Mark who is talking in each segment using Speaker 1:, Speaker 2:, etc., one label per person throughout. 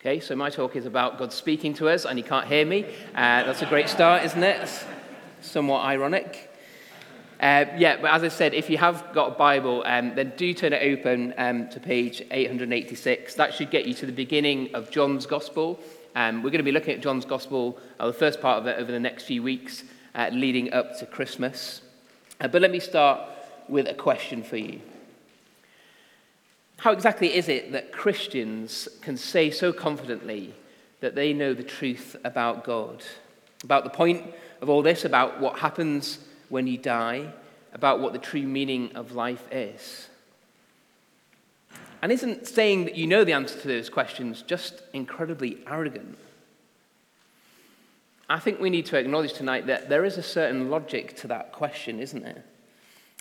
Speaker 1: Okay, so my talk is about God speaking to us, and you can't hear me. Uh, that's a great start, isn't it? somewhat ironic. Uh, yeah, but as I said, if you have got a Bible, um, then do turn it open um, to page 886. That should get you to the beginning of John's Gospel. Um, we're going to be looking at John's Gospel, uh, the first part of it, over the next few weeks uh, leading up to Christmas. Uh, but let me start with a question for you. How exactly is it that Christians can say so confidently that they know the truth about God? About the point of all this, about what happens when you die, about what the true meaning of life is? And isn't saying that you know the answer to those questions just incredibly arrogant? I think we need to acknowledge tonight that there is a certain logic to that question, isn't there?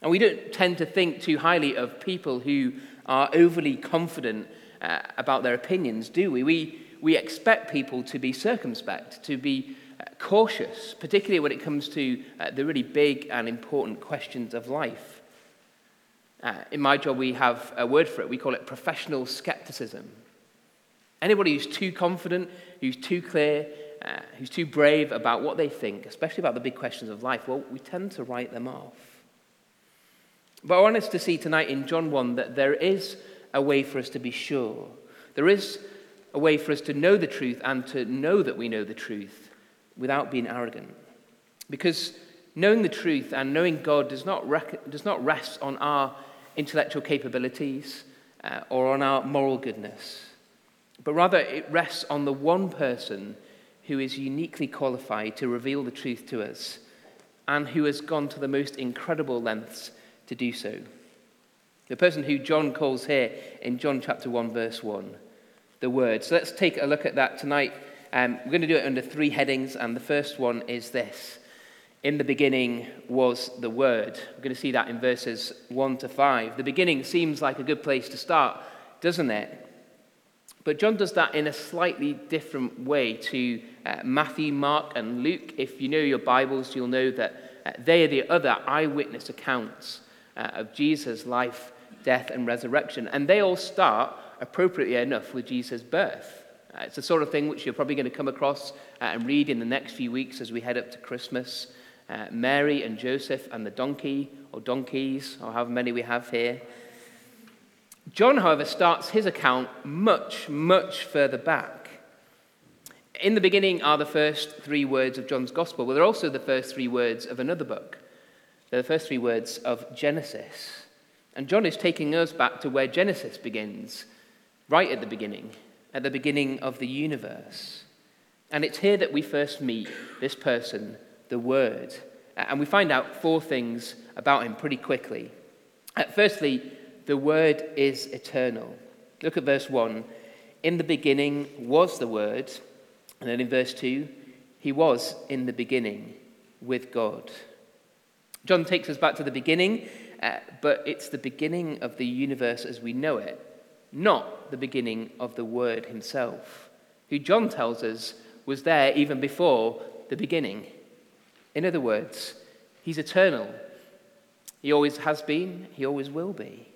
Speaker 1: And we don't tend to think too highly of people who are overly confident uh, about their opinions, do we? we? We expect people to be circumspect, to be uh, cautious, particularly when it comes to uh, the really big and important questions of life. Uh, in my job, we have a word for it. We call it professional skepticism. Anybody who's too confident, who's too clear, uh, who's too brave about what they think, especially about the big questions of life, well, we tend to write them off. But I want us to see tonight in John 1 that there is a way for us to be sure. There is a way for us to know the truth and to know that we know the truth without being arrogant. Because knowing the truth and knowing God does not, rec- does not rest on our intellectual capabilities uh, or on our moral goodness, but rather it rests on the one person who is uniquely qualified to reveal the truth to us and who has gone to the most incredible lengths to do so. The person who John calls here in John chapter 1, verse 1, the Word. So let's take a look at that tonight. Um, we're going to do it under three headings, and the first one is this In the beginning was the Word. We're going to see that in verses 1 to 5. The beginning seems like a good place to start, doesn't it? But John does that in a slightly different way to uh, Matthew, Mark, and Luke. If you know your Bibles, you'll know that uh, they are the other eyewitness accounts uh, of Jesus' life, death, and resurrection. And they all start, appropriately enough, with Jesus' birth. Uh, it's the sort of thing which you're probably going to come across uh, and read in the next few weeks as we head up to Christmas. Uh, Mary and Joseph and the donkey, or donkeys, or however many we have here. John, however, starts his account much, much further back. In the beginning are the first three words of John's Gospel, but they're also the first three words of another book. They're the first three words of Genesis. And John is taking us back to where Genesis begins, right at the beginning, at the beginning of the universe. And it's here that we first meet this person, the Word. And we find out four things about him pretty quickly. Uh, firstly, the Word is eternal. Look at verse 1. In the beginning was the Word. And then in verse 2, he was in the beginning with God. John takes us back to the beginning, uh, but it's the beginning of the universe as we know it, not the beginning of the Word himself, who John tells us was there even before the beginning. In other words, he's eternal. He always has been, he always will be.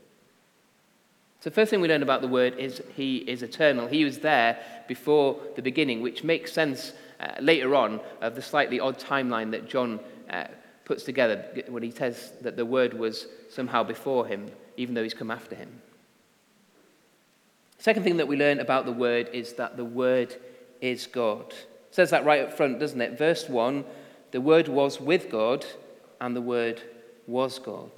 Speaker 1: So, the first thing we learn about the Word is he is eternal. He was there before the beginning, which makes sense uh, later on of the slightly odd timeline that John uh, puts together when he says that the word was somehow before him, even though he's come after him. Second thing that we learn about the word is that the word is God. It says that right up front, doesn't it? Verse 1 the word was with God, and the word was God.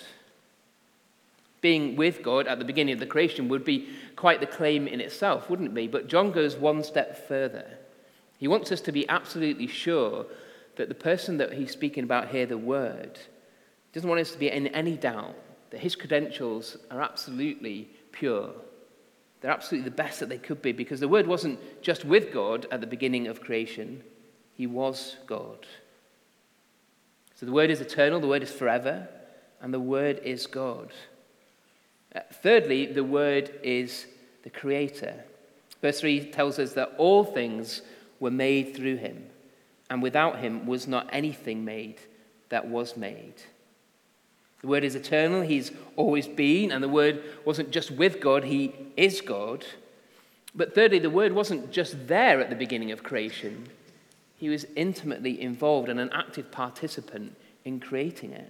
Speaker 1: Being with God at the beginning of the creation would be quite the claim in itself, wouldn't it be? But John goes one step further. He wants us to be absolutely sure that the person that he's speaking about here, the Word, doesn't want us to be in any doubt that his credentials are absolutely pure. They're absolutely the best that they could be because the Word wasn't just with God at the beginning of creation, He was God. So the Word is eternal, the Word is forever, and the Word is God. Uh, thirdly, the Word is the Creator. Verse 3 tells us that all things were made through Him and without him was not anything made that was made. The Word is eternal, He's always been, and the Word wasn't just with God, He is God. But thirdly, the Word wasn't just there at the beginning of creation, He was intimately involved and an active participant in creating it.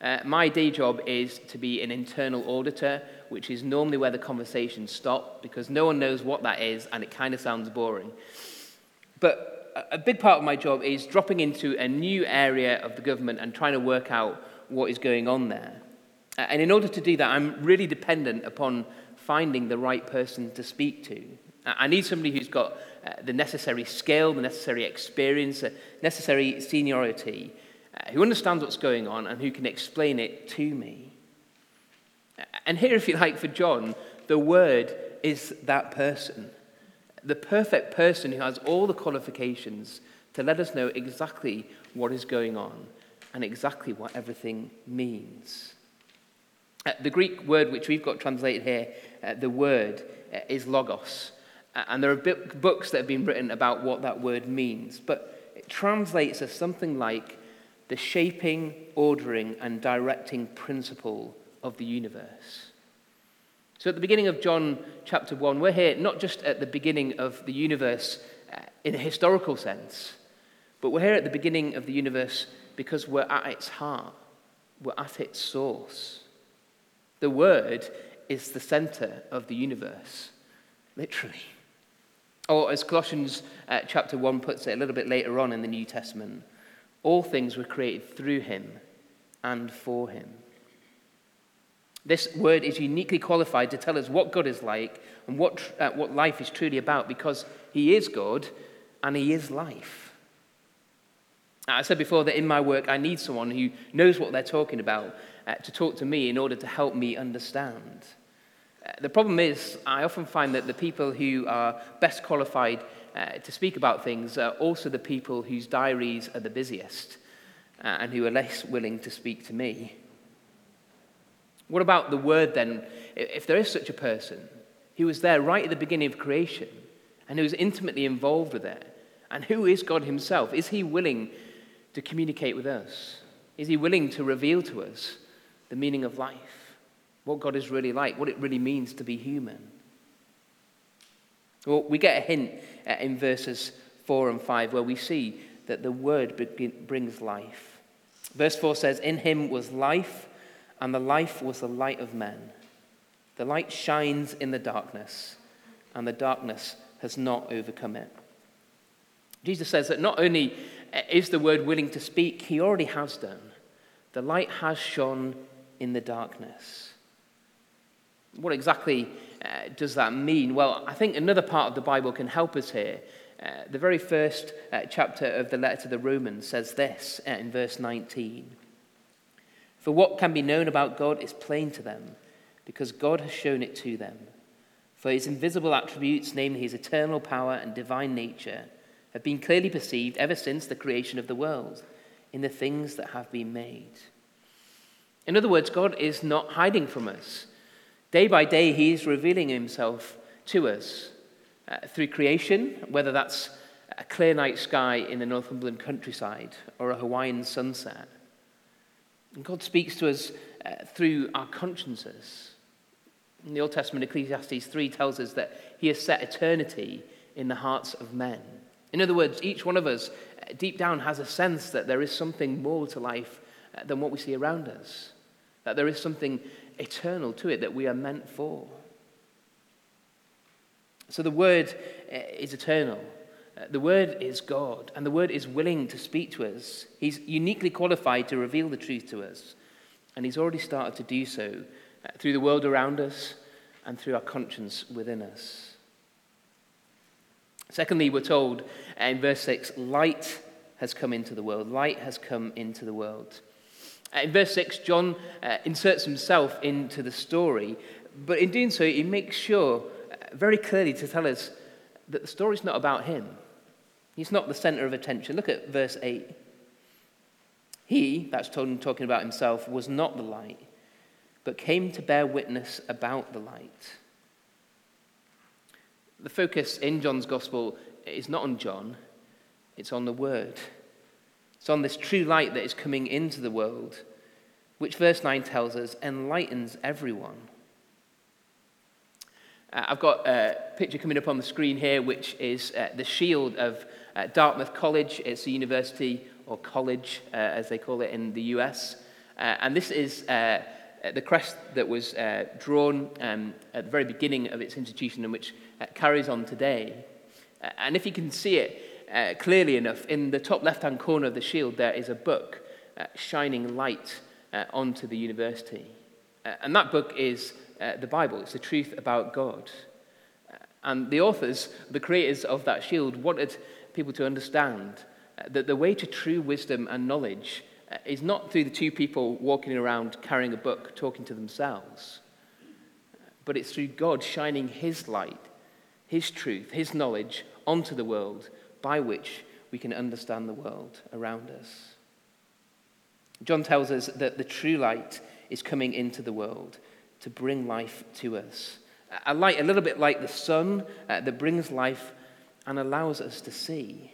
Speaker 1: Uh, my day job is to be an internal auditor, which is normally where the conversations stop because no one knows what that is and it kind of sounds boring. But a big part of my job is dropping into a new area of the government and trying to work out what is going on there. And in order to do that, I'm really dependent upon finding the right person to speak to. I need somebody who's got uh, the necessary skill, the necessary experience, the necessary seniority uh, who understands what's going on and who can explain it to me. And here, if you like, for John, the Word is that person. The perfect person who has all the qualifications to let us know exactly what is going on and exactly what everything means. Uh, the Greek word which we've got translated here, uh, the word, uh, is logos. Uh, and there are books that have been written about what that word means. But it translates as something like the shaping, ordering, and directing principle of the universe. So, at the beginning of John chapter 1, we're here not just at the beginning of the universe uh, in a historical sense, but we're here at the beginning of the universe because we're at its heart, we're at its source. The Word is the center of the universe, literally. Or, as Colossians uh, chapter 1 puts it a little bit later on in the New Testament, all things were created through him and for him. This word is uniquely qualified to tell us what God is like and what, uh, what life is truly about because he is God and he is life. I said before that in my work I need someone who knows what they're talking about uh, to talk to me in order to help me understand. Uh, the problem is, I often find that the people who are best qualified uh, to speak about things are also the people whose diaries are the busiest uh, and who are less willing to speak to me. What about the word then? If there is such a person he was there right at the beginning of creation and who is intimately involved with it, and who is God Himself? Is He willing to communicate with us? Is He willing to reveal to us the meaning of life? What God is really like? What it really means to be human? Well, we get a hint uh, in verses 4 and 5 where we see that the word brings life. Verse 4 says, In him was life, and the life was the light of men. The light shines in the darkness, and the darkness has not overcome it. Jesus says that not only is the word willing to speak, he already has done. The light has shone in the darkness. What exactly uh, does that mean? Well, I think another part of the Bible can help us here. Uh, the very first uh, chapter of the letter to the Romans says this uh, in verse 19 For what can be known about God is plain to them, because God has shown it to them. For his invisible attributes, namely his eternal power and divine nature, have been clearly perceived ever since the creation of the world in the things that have been made. In other words, God is not hiding from us. Day by day, he is revealing himself to us uh, through creation, whether that's a clear night sky in the Northumberland countryside or a Hawaiian sunset. And God speaks to us uh, through our consciences. In the Old Testament, Ecclesiastes 3 tells us that he has set eternity in the hearts of men. In other words, each one of us uh, deep down has a sense that there is something more to life uh, than what we see around us, that there is something eternal to it that we are meant for. So the Word eh, is eternal. Uh, the Word is God, and the Word is willing to speak to us. He's uniquely qualified to reveal the truth to us, and He's already started to do so uh, through the world around us and through our conscience within us. Secondly, we're told in verse 6 light has come into the world. Light has come into the world. Uh, in verse 6, John inserts himself into the story, but in doing so, he makes sure very clearly to tell us that the story's not about him. He's not the center of attention. Look at verse 8. He, that's talking about himself, was not the light, but came to bear witness about the light. The focus in John's gospel is not on John, it's on the Word. It's on this true light that is coming into the world, which verse 9 tells us enlightens everyone. Uh, I've got a picture coming up on the screen here, which is uh, the shield of uh, Dartmouth College. It's a university or college, uh, as they call it in the US. Uh, and this is uh, the crest that was drawn um, at the very beginning of its institution and which carries on today. and if you can see it clearly enough, in the top left hand corner of the shield, there is a book shining light onto the university. and that book is uh, the Bible. It's the truth about God. Uh, and the authors, the creators of that shield, wanted people to understand uh, that the way to true wisdom and knowledge uh, is not through the two people walking around carrying a book, talking to themselves, but it's through God shining His light, His truth, His knowledge onto the world by which we can understand the world around us. John tells us that the true light is coming into the world to bring life to us. A light a little bit like the sun uh, that brings life and allows us to see.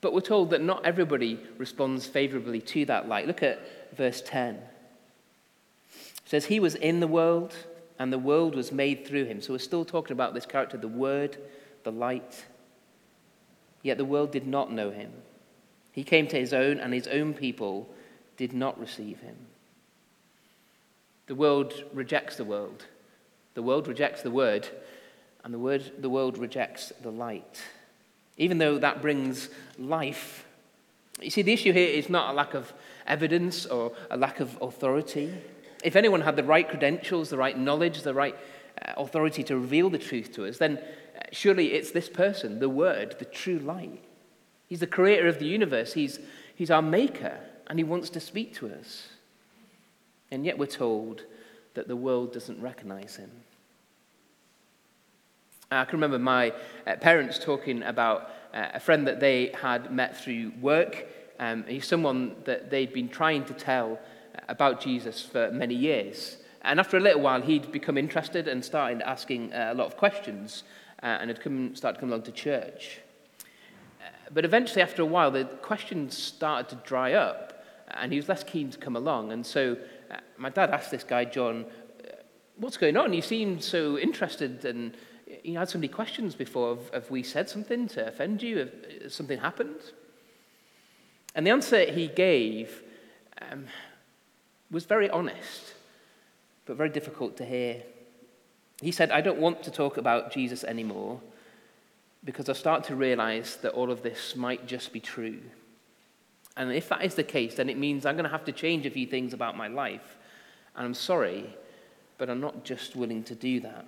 Speaker 1: But we're told that not everybody responds favorably to that light. Look at verse 10. It says, He was in the world, and the world was made through him. So we're still talking about this character, the Word, the light. Yet the world did not know him. He came to his own, and his own people did not receive him. The world rejects the world. The world rejects the word, and the, word, the world rejects the light. Even though that brings life. You see, the issue here is not a lack of evidence or a lack of authority. If anyone had the right credentials, the right knowledge, the right uh, authority to reveal the truth to us, then uh, surely it's this person, the Word, the true light. He's the creator of the universe, he's, he's our maker, and he wants to speak to us. And yet we're told that the world doesn't recognize him. I can remember my uh, parents talking about uh, a friend that they had met through work. Um, he's someone that they'd been trying to tell about Jesus for many years. And after a little while, he'd become interested and started asking uh, a lot of questions uh, and had come, started come along to church. But eventually, after a while, the questions started to dry up and he was less keen to come along. And so my dad asked this guy, John, what's going on? You seem so interested and you had so many questions before. Have, have we said something to offend you? Have, something happened? And the answer he gave um, was very honest, but very difficult to hear. He said, I don't want to talk about Jesus anymore because I start to realize that all of this might just be true. And if that is the case, then it means I'm going to have to change a few things about my life. And I'm sorry, but I'm not just willing to do that.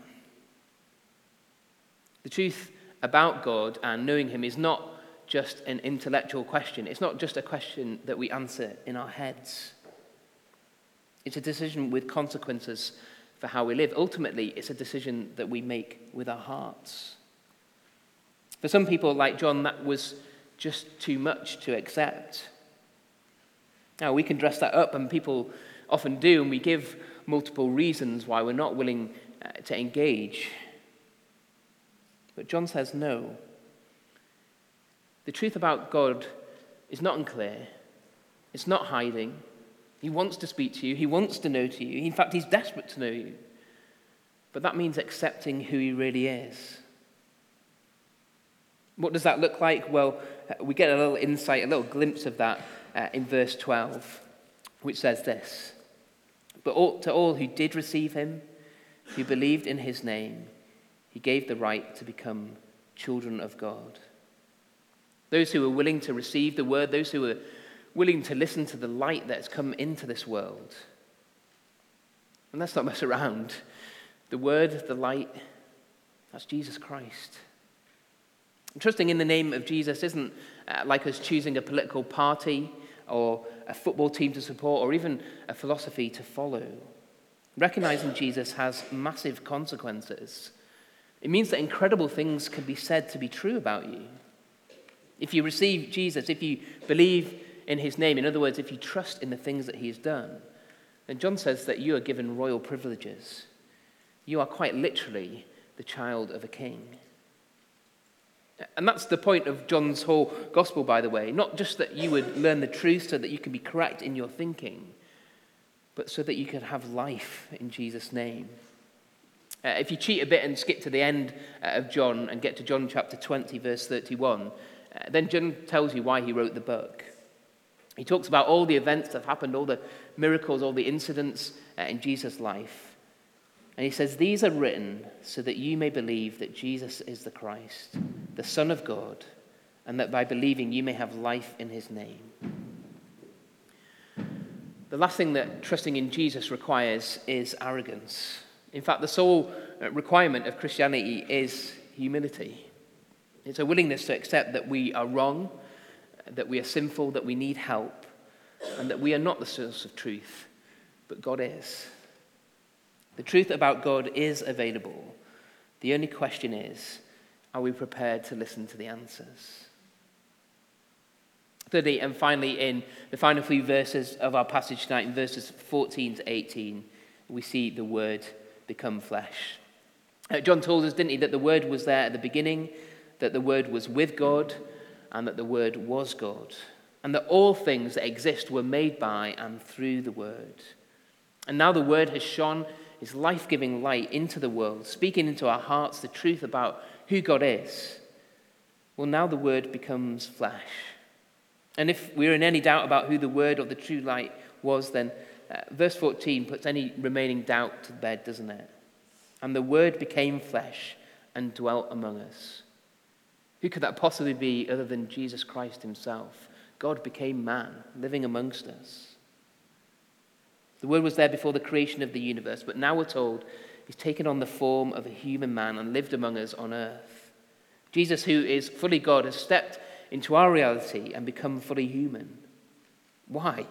Speaker 1: The truth about God and knowing Him is not just an intellectual question, it's not just a question that we answer in our heads. It's a decision with consequences for how we live. Ultimately, it's a decision that we make with our hearts. For some people, like John, that was just too much to accept. Now, we can dress that up, and people often do, and we give multiple reasons why we're not willing uh, to engage. But John says no. The truth about God is not unclear, it's not hiding. He wants to speak to you, he wants to know to you. In fact, he's desperate to know you. But that means accepting who he really is. What does that look like? Well, uh, we get a little insight, a little glimpse of that uh, in verse 12, which says this But all, to all who did receive him, who believed in his name, he gave the right to become children of God. Those who were willing to receive the word, those who were willing to listen to the light that has come into this world. And let's not mess around. The word, the light, that's Jesus Christ. Trusting in the name of Jesus isn't uh, like us choosing a political party or a football team to support or even a philosophy to follow. Recognizing Jesus has massive consequences. It means that incredible things can be said to be true about you. If you receive Jesus, if you believe in his name, in other words, if you trust in the things that he has done, then John says that you are given royal privileges. You are quite literally the child of a king. And that's the point of John's whole gospel, by the way. Not just that you would learn the truth so that you can be correct in your thinking, but so that you could have life in Jesus' name. Uh, if you cheat a bit and skip to the end uh, of John and get to John chapter 20, verse 31, uh, then John tells you why he wrote the book. He talks about all the events that have happened, all the miracles, all the incidents uh, in Jesus' life. And he says, These are written so that you may believe that Jesus is the Christ, the Son of God, and that by believing you may have life in his name. The last thing that trusting in Jesus requires is arrogance. In fact, the sole uh, requirement of Christianity is humility. It's a willingness to accept that we are wrong, that we are sinful, that we need help, and that we are not the source of truth, but God is. The truth about God is available. The only question is are we prepared to listen to the answers? Thirdly, and finally, in the final few verses of our passage tonight, in verses 14 to 18, we see the word become flesh. Uh, John told us, didn't he, that the word was there at the beginning, that the word was with God, and that the word was God, and that all things that exist were made by and through the word. And now the word has shone his life giving light into the world, speaking into our hearts the truth about who God is. Well, now the word becomes flesh. And if we're in any doubt about who the word or the true light was, then uh, verse 14 puts any remaining doubt to bed, doesn't it? And the word became flesh and dwelt among us. Who could that possibly be other than Jesus Christ himself? God became man, living amongst us. The Word was there before the creation of the universe, but now we're told he's taken on the form of a human man and lived among us on earth. Jesus, who is fully God, has stepped into our reality and become fully human. Why?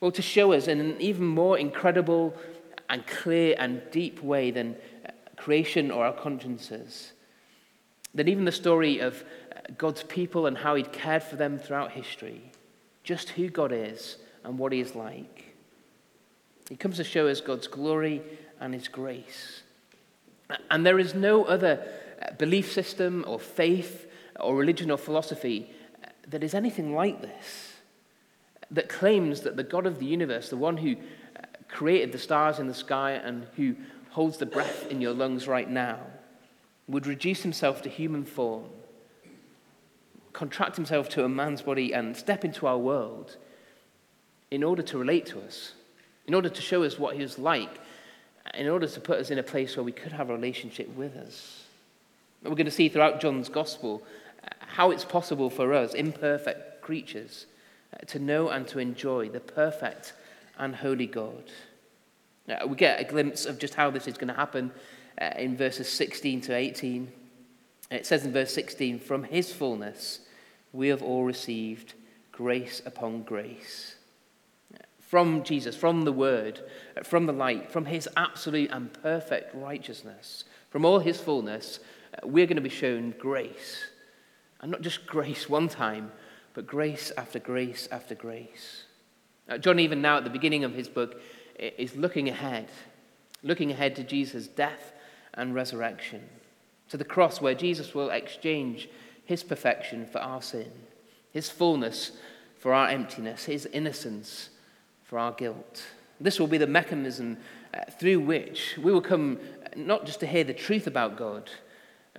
Speaker 1: Well, to show us in an even more incredible and clear and deep way than uh, creation or our consciences, that even the story of uh, God's people and how he'd cared for them throughout history, just who God is and what he is like. He comes to show us God's glory and his grace. And there is no other uh, belief system or faith or religion or philosophy uh, that is anything like this, that claims that the God of the universe, the one who uh, created the stars in the sky and who holds the breath in your lungs right now, would reduce himself to human form, contract himself to a man's body, and step into our world in order to relate to us, in order to show us what he was like, in order to put us in a place where we could have a relationship with us. We're going to see throughout John's gospel uh, how it's possible for us, imperfect creatures, uh, to know and to enjoy the perfect and holy God. Uh, we get a glimpse of just how this is going to happen in verses 16 to 18. It says in verse 16, From his fullness we have all received grace upon grace from Jesus, from the Word, from the light, from His absolute and perfect righteousness, from all His fullness, uh, we're going to be shown grace. And not just grace one time, but grace after grace after grace. Uh, John, even now at the beginning of his book, is looking ahead, looking ahead to Jesus' death and resurrection, to the cross where Jesus will exchange his perfection for our sin, his fullness for our emptiness, his innocence for our guilt. This will be the mechanism uh, through which we will come uh, not just to hear the truth about God,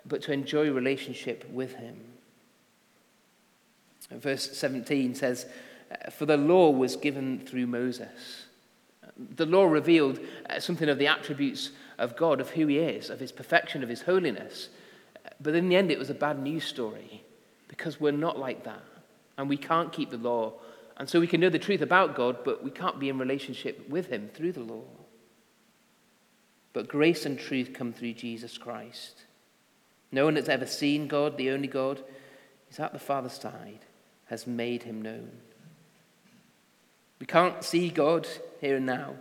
Speaker 1: but to enjoy relationship with Him. Verse 17 says, uh, For the law was given through Moses. The law revealed something of the attributes of God, of who He is, of His perfection, of His holiness. But in the end, it was a bad news story because we're not like that. And we can't keep the law and so we can know the truth about God, but we can't be in relationship with Him through the law. But grace and truth come through Jesus Christ. No one that's ever seen God, the only God, is at the Father's side, has made him known. We can't see God here and now,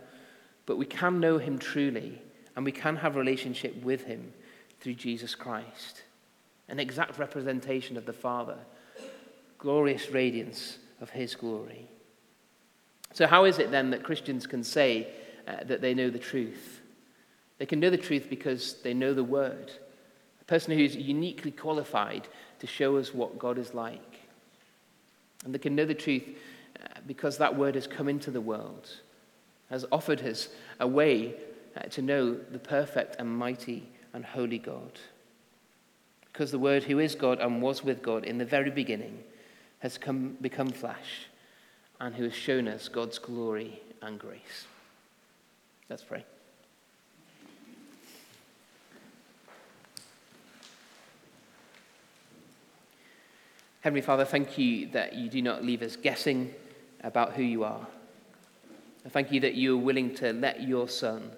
Speaker 1: but we can know him truly, and we can have relationship with him through Jesus Christ. An exact representation of the Father, glorious radiance of his glory. So, how is it then that Christians can say uh, that they know the truth? They can know the truth because they know the Word, a person who's uniquely qualified to show us what God is like. And they can know the truth uh, because that Word has come into the world, has offered us a way uh, to know the perfect and mighty and holy God. Because the Word, who is God and was with God in the very beginning, has come, become flesh and who has shown us God's glory and grace. Let's pray. Heavenly Father, thank you that you do not leave us guessing about who you are. I thank you that you are willing to let your Son,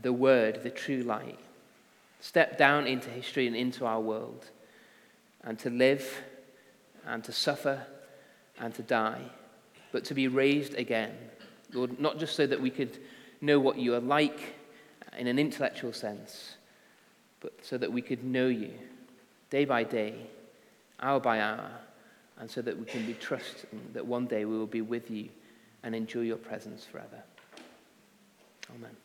Speaker 1: the Word, the true light, step down into history and into our world and to live and to suffer and to die, but to be raised again. Lord, not just so that we could know what you are like in an intellectual sense, but so that we could know you day by day hour by hour, and so that we can be trusting that one day we will be with you and enjoy your presence forever. Amen.